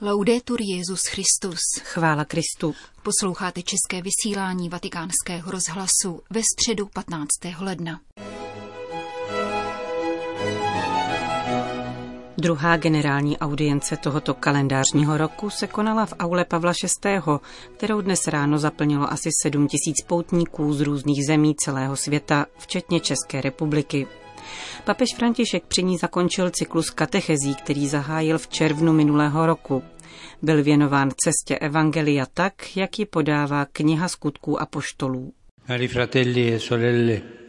Laudetur Jezus Christus. Chvála Kristu. Posloucháte české vysílání Vatikánského rozhlasu ve středu 15. ledna. Druhá generální audience tohoto kalendářního roku se konala v aule Pavla VI., kterou dnes ráno zaplnilo asi 7 tisíc poutníků z různých zemí celého světa, včetně České republiky. Papež František při ní zakončil cyklus katechezí, který zahájil v červnu minulého roku. Byl věnován cestě Evangelia tak, jak ji podává kniha skutků a poštolů. E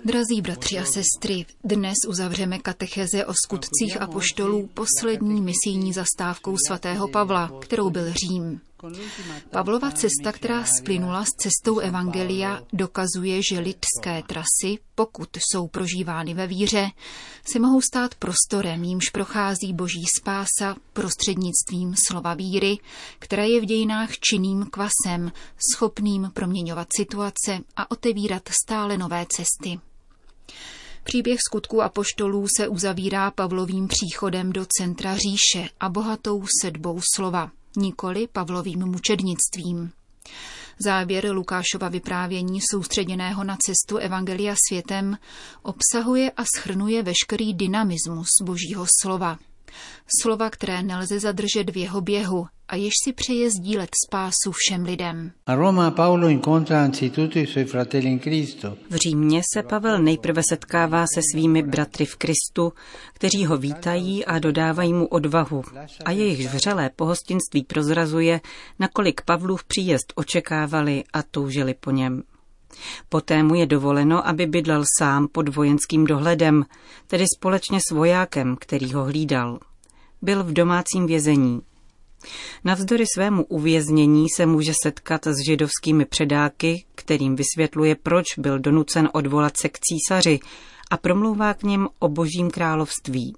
Drazí bratři a sestry, dnes uzavřeme katecheze o skutcích a poštolů poslední misijní zastávkou svatého Pavla, kterou byl Řím. Pavlova cesta, která splynula s cestou Evangelia, dokazuje, že lidské trasy, pokud jsou prožívány ve víře, se mohou stát prostorem, jímž prochází boží spása prostřednictvím slova víry, které je v dějinách činným kvasem, schopným proměňovat situace a otevírat stále nové cesty. Příběh skutků a poštolů se uzavírá Pavlovým příchodem do centra říše a bohatou sedbou slova nikoli Pavlovým mučednictvím. Závěr Lukášova vyprávění soustředěného na cestu Evangelia světem obsahuje a schrnuje veškerý dynamismus božího slova. Slova, které nelze zadržet v jeho běhu a jež si přeje sdílet spásu všem lidem. V Římě se Pavel nejprve setkává se svými bratry v Kristu, kteří ho vítají a dodávají mu odvahu a jejich vřelé pohostinství prozrazuje, nakolik Pavlův příjezd očekávali a toužili po něm. Poté mu je dovoleno, aby bydlel sám pod vojenským dohledem, tedy společně s vojákem, který ho hlídal. Byl v domácím vězení. Navzdory svému uvěznění se může setkat s židovskými předáky, kterým vysvětluje, proč byl donucen odvolat se k císaři a promlouvá k něm o božím království.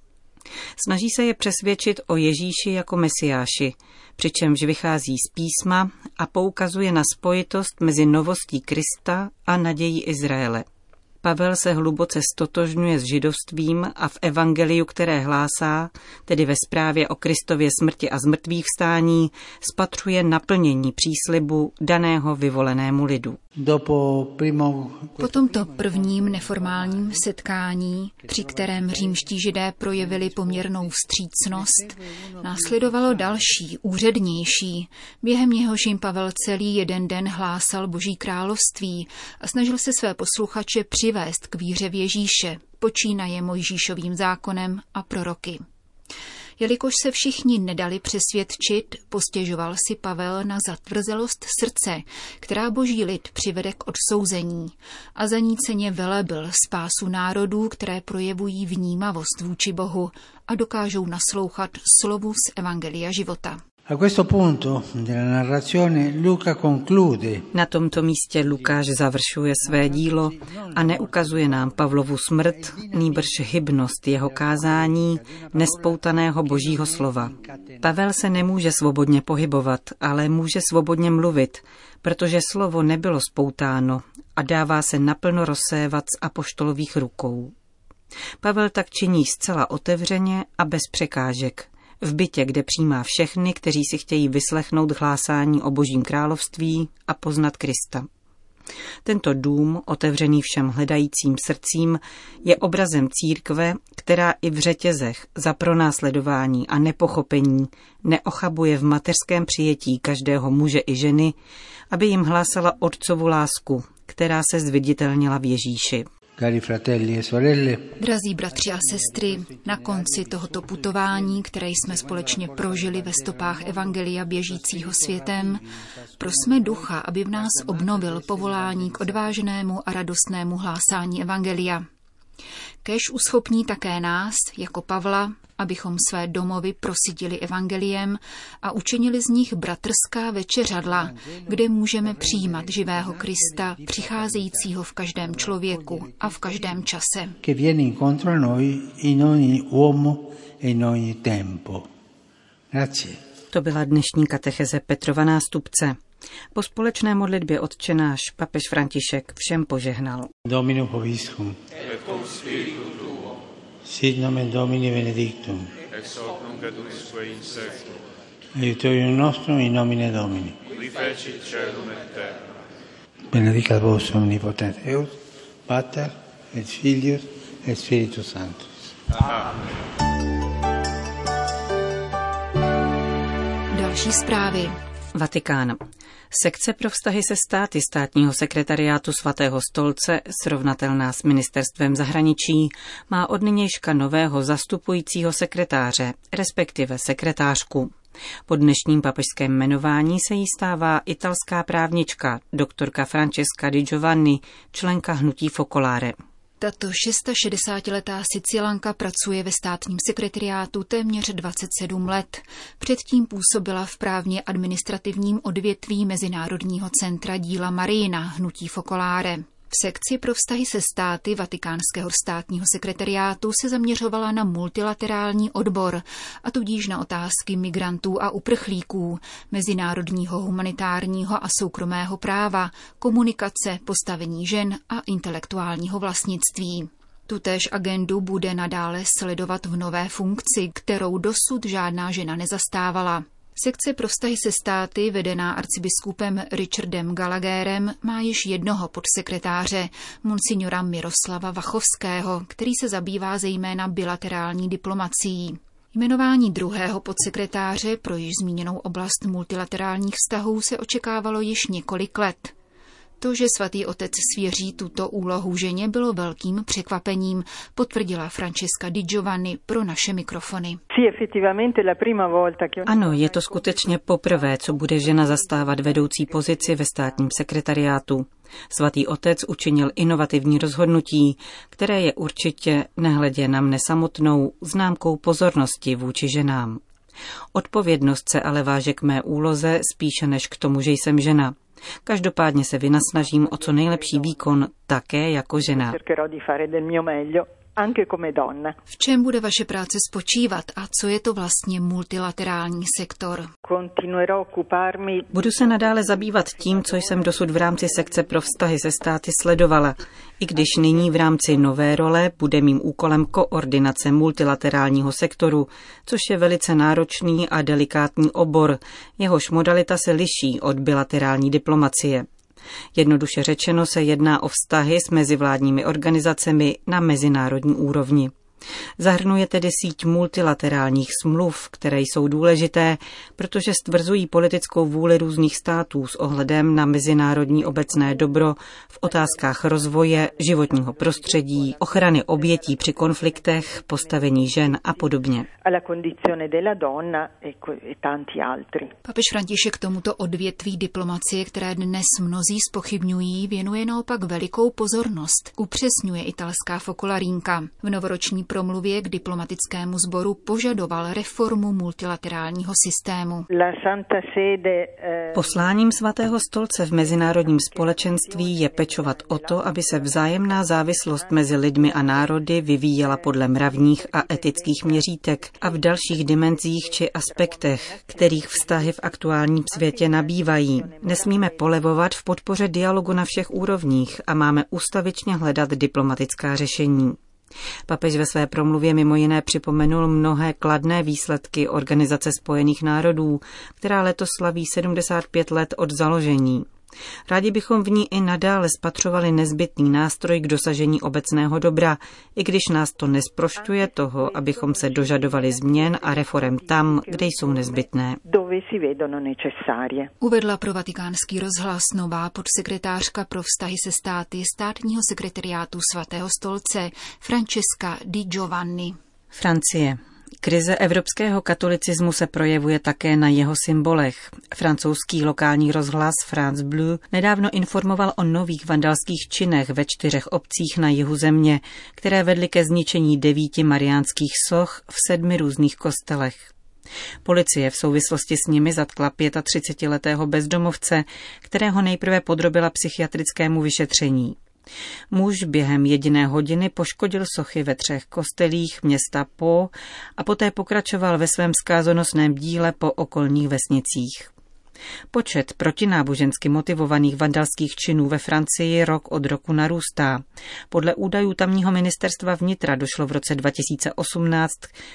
Snaží se je přesvědčit o Ježíši jako mesiáši, přičemž vychází z písma a poukazuje na spojitost mezi novostí Krista a nadějí Izraele. Pavel se hluboce stotožňuje s židovstvím a v evangeliu, které hlásá, tedy ve zprávě o Kristově smrti a zmrtvých vstání, spatřuje naplnění příslibu daného vyvolenému lidu. Po tomto prvním neformálním setkání, při kterém římští židé projevili poměrnou vstřícnost, následovalo další, úřednější, během jehož jim Pavel celý jeden den hlásal Boží království a snažil se své posluchače přivést k víře v Ježíše, počínaje Mojžíšovým zákonem a proroky. Jelikož se všichni nedali přesvědčit, postěžoval si Pavel na zatvrzelost srdce, která boží lid přivede k odsouzení a zaníceně velebil spásu národů, které projevují vnímavost vůči Bohu a dokážou naslouchat slovu z Evangelia života. Na tomto místě Lukáš završuje své dílo a neukazuje nám Pavlovu smrt, nýbrž hybnost jeho kázání, nespoutaného božího slova. Pavel se nemůže svobodně pohybovat, ale může svobodně mluvit, protože slovo nebylo spoutáno a dává se naplno rozsévat z apoštolových rukou. Pavel tak činí zcela otevřeně a bez překážek – v bytě, kde přijímá všechny, kteří si chtějí vyslechnout hlásání o Božím království a poznat Krista. Tento dům, otevřený všem hledajícím srdcím, je obrazem církve, která i v řetězech za pronásledování a nepochopení neochabuje v mateřském přijetí každého muže i ženy, aby jim hlásala otcovu lásku, která se zviditelnila v Ježíši. E Drazí bratři a sestry, na konci tohoto putování, které jsme společně prožili ve stopách Evangelia běžícího světem, prosme ducha, aby v nás obnovil povolání k odvážnému a radostnému hlásání Evangelia. Kež uschopní také nás, jako Pavla, abychom své domovy prosidili evangeliem a učinili z nich bratrská večeřadla, kde můžeme přijímat živého Krista, přicházejícího v každém člověku a v každém čase. To byla dnešní katecheze Petrova nástupce. Po společné modlitbě odčenáš papež František všem požehnal. Domino poviscum. Sit nomen Domini benedictum. Ex hoc nunc et usque in seculum. Aiutorium nostrum in nomine Domini. Qui feci celum et terra. Benedicat vos omnipotens Deus, Pater et Filius et Spiritus Sanctus. Amen. Další zprávy. Vatikán. Sekce pro vztahy se státy státního sekretariátu svatého stolce, srovnatelná s ministerstvem zahraničí, má od nynějška nového zastupujícího sekretáře, respektive sekretářku. Po dnešním papežském jmenování se jí stává italská právnička, doktorka Francesca Di Giovanni, členka hnutí Focolare. Tato 660-letá Sicilanka pracuje ve státním sekretariátu téměř 27 let. Předtím působila v právně administrativním odvětví Mezinárodního centra díla Marina, hnutí Focolare. V sekci pro vztahy se státy Vatikánského státního sekretariátu se zaměřovala na multilaterální odbor, a tudíž na otázky migrantů a uprchlíků, mezinárodního humanitárního a soukromého práva, komunikace, postavení žen a intelektuálního vlastnictví. Tutéž agendu bude nadále sledovat v nové funkci, kterou dosud žádná žena nezastávala. Sekce pro vztahy se státy, vedená arcibiskupem Richardem Gallagherem, má již jednoho podsekretáře, monsignora Miroslava Vachovského, který se zabývá zejména bilaterální diplomací. Jmenování druhého podsekretáře pro již zmíněnou oblast multilaterálních vztahů se očekávalo již několik let. To, že svatý otec svěří tuto úlohu ženě, bylo velkým překvapením, potvrdila Francesca Di Giovanni pro naše mikrofony. Ano, je to skutečně poprvé, co bude žena zastávat vedoucí pozici ve státním sekretariátu. Svatý otec učinil inovativní rozhodnutí, které je určitě, nehledě na mne samotnou, známkou pozornosti vůči ženám. Odpovědnost se ale váže k mé úloze spíše než k tomu, že jsem žena. Každopádně se vynasnažím o co nejlepší výkon také jako žena. V čem bude vaše práce spočívat a co je to vlastně multilaterální sektor? Budu se nadále zabývat tím, co jsem dosud v rámci sekce pro vztahy se státy sledovala, i když nyní v rámci nové role bude mým úkolem koordinace multilaterálního sektoru, což je velice náročný a delikátní obor, jehož modalita se liší od bilaterální diplomacie. Jednoduše řečeno se jedná o vztahy s mezivládními organizacemi na mezinárodní úrovni. Zahrnuje tedy síť multilaterálních smluv, které jsou důležité, protože stvrzují politickou vůli různých států s ohledem na mezinárodní obecné dobro v otázkách rozvoje, životního prostředí, ochrany obětí při konfliktech, postavení žen a podobně. E Papež František tomuto odvětví diplomacie, které dnes mnozí spochybňují, věnuje naopak velikou pozornost, upřesňuje italská fokularínka. V novoroční promluvě k diplomatickému sboru požadoval reformu multilaterálního systému. Eh, Posláním svatého stolce v mezinárodním společenství je pečovat o to, aby se vzájemná závislost mezi lidmi a národy vyvíjela podle mravních a etických měřítek a v dalších dimenzích či aspektech, kterých vztahy v aktuálním světě nabývají. Nesmíme polevovat v podpoře dialogu na všech úrovních a máme ustavičně hledat diplomatická řešení. Papež ve své promluvě mimo jiné připomenul mnohé kladné výsledky Organizace spojených národů, která letos slaví 75 let od založení. Rádi bychom v ní i nadále spatřovali nezbytný nástroj k dosažení obecného dobra, i když nás to nesprošťuje toho, abychom se dožadovali změn a reform tam, kde jsou nezbytné. Uvedla pro vatikánský rozhlas nová podsekretářka pro vztahy se státy státního sekretariátu svatého stolce Francesca Di Giovanni. Francie. Krize evropského katolicismu se projevuje také na jeho symbolech. Francouzský lokální rozhlas France Bleu nedávno informoval o nových vandalských činech ve čtyřech obcích na jihu země, které vedly ke zničení devíti mariánských soch v sedmi různých kostelech. Policie v souvislosti s nimi zatkla 35-letého bezdomovce, kterého nejprve podrobila psychiatrickému vyšetření. Muž během jediné hodiny poškodil sochy ve třech kostelích města Po a poté pokračoval ve svém zkázonosném díle po okolních vesnicích. Počet protinábožensky motivovaných vandalských činů ve Francii rok od roku narůstá. Podle údajů tamního ministerstva vnitra došlo v roce 2018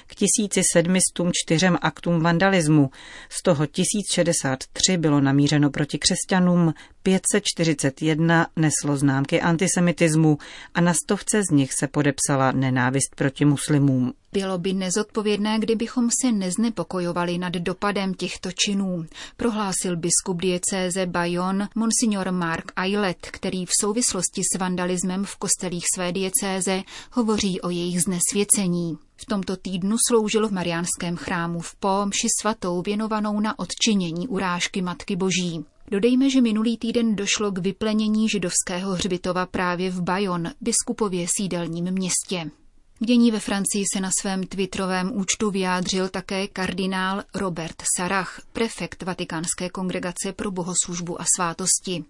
k 1704 aktům vandalismu, z toho 1063 bylo namířeno proti křesťanům, 541 neslo známky antisemitismu a na stovce z nich se podepsala nenávist proti muslimům. Bylo by nezodpovědné, kdybychom se neznepokojovali nad dopadem těchto činů, prohlásil biskup diecéze Bayon monsignor Mark Ailet, který v souvislosti s vandalismem v kostelích své diecéze hovoří o jejich znesvěcení. V tomto týdnu sloužil v Mariánském chrámu v Pomši svatou věnovanou na odčinění urážky Matky Boží. Dodejme, že minulý týden došlo k vyplenění židovského hřbitova právě v Bayon, biskupově sídelním městě. K dění ve Francii se na svém twitterovém účtu vyjádřil také kardinál Robert Sarach, prefekt Vatikánské kongregace pro bohoslužbu a svátosti.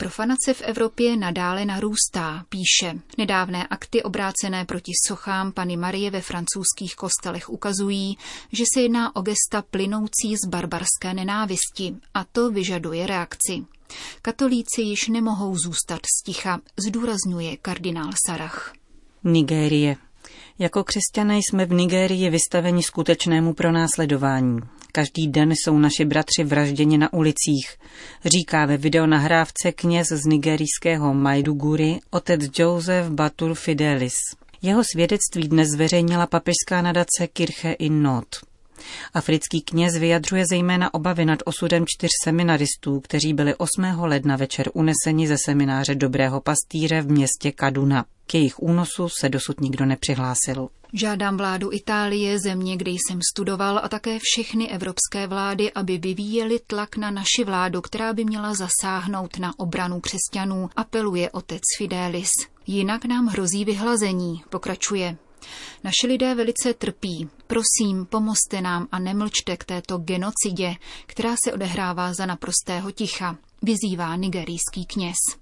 Profanace v Evropě nadále narůstá, píše. Nedávné akty obrácené proti sochám Pany Marie ve francouzských kostelech ukazují, že se jedná o gesta plynoucí z barbarské nenávisti a to vyžaduje reakci. Katolíci již nemohou zůstat sticha, zdůrazňuje kardinál Sarach. Nigérie. Jako křesťané jsme v Nigérii vystaveni skutečnému pronásledování. Každý den jsou naši bratři vražděni na ulicích, říká ve videonahrávce kněz z nigerijského Maiduguri otec Joseph Batur Fidelis. Jeho svědectví dnes zveřejnila papežská nadace Kirche in Not. Africký kněz vyjadřuje zejména obavy nad osudem čtyř seminaristů, kteří byli 8. ledna večer uneseni ze semináře Dobrého pastýře v městě Kaduna. K jejich únosu se dosud nikdo nepřihlásil. Žádám vládu Itálie, země, kde jsem studoval, a také všechny evropské vlády, aby vyvíjeli tlak na naši vládu, která by měla zasáhnout na obranu křesťanů, apeluje otec Fidelis. Jinak nám hrozí vyhlazení, pokračuje. Naši lidé velice trpí. Prosím, pomozte nám a nemlčte k této genocidě, která se odehrává za naprostého ticha, vyzývá nigerijský kněz.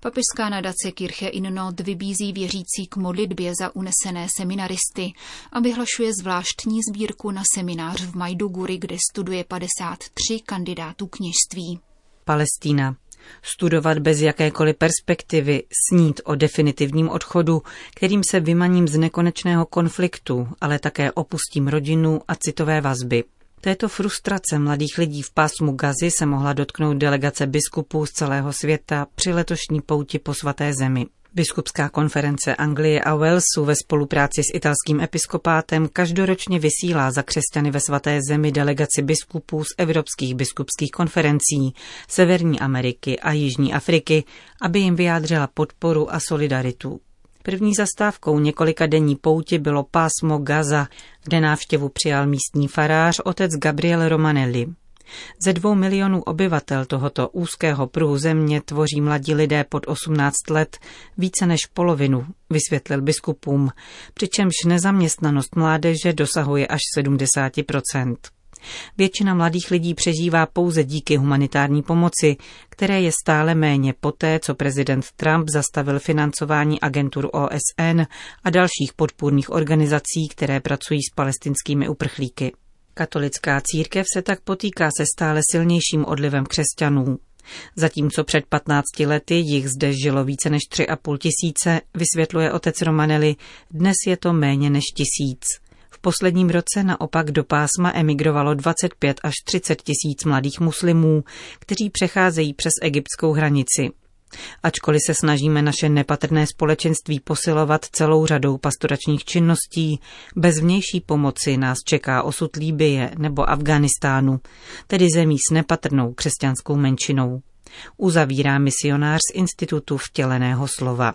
Papežská nadace Kirche in Not vybízí věřící k modlitbě za unesené seminaristy a vyhlašuje zvláštní sbírku na seminář v Majduguri, kde studuje 53 kandidátů kněžství. Palestína. Studovat bez jakékoliv perspektivy, snít o definitivním odchodu, kterým se vymaním z nekonečného konfliktu, ale také opustím rodinu a citové vazby. Této frustrace mladých lidí v pásmu Gazy se mohla dotknout delegace biskupů z celého světa při letošní pouti po svaté zemi. Biskupská konference Anglie a Walesu ve spolupráci s italským episkopátem každoročně vysílá za křesťany ve svaté zemi delegaci biskupů z evropských biskupských konferencí Severní Ameriky a Jižní Afriky, aby jim vyjádřila podporu a solidaritu. První zastávkou několika denní pouti bylo pásmo Gaza, kde návštěvu přijal místní farář otec Gabriel Romanelli. Ze dvou milionů obyvatel tohoto úzkého pruhu země tvoří mladí lidé pod 18 let více než polovinu, vysvětlil biskupům, přičemž nezaměstnanost mládeže dosahuje až 70 Většina mladých lidí přežívá pouze díky humanitární pomoci, které je stále méně poté, co prezident Trump zastavil financování agentur OSN a dalších podpůrných organizací, které pracují s palestinskými uprchlíky. Katolická církev se tak potýká se stále silnějším odlivem křesťanů. Zatímco před 15 lety jich zde žilo více než 3,5 tisíce, vysvětluje otec Romanelli, dnes je to méně než tisíc. Posledním roce naopak do pásma emigrovalo 25 až 30 tisíc mladých muslimů, kteří přecházejí přes egyptskou hranici. Ačkoliv se snažíme naše nepatrné společenství posilovat celou řadou pastoračních činností, bez vnější pomoci nás čeká osud Líbie nebo Afganistánu, tedy zemí s nepatrnou křesťanskou menšinou. Uzavírá misionář z Institutu vtěleného slova.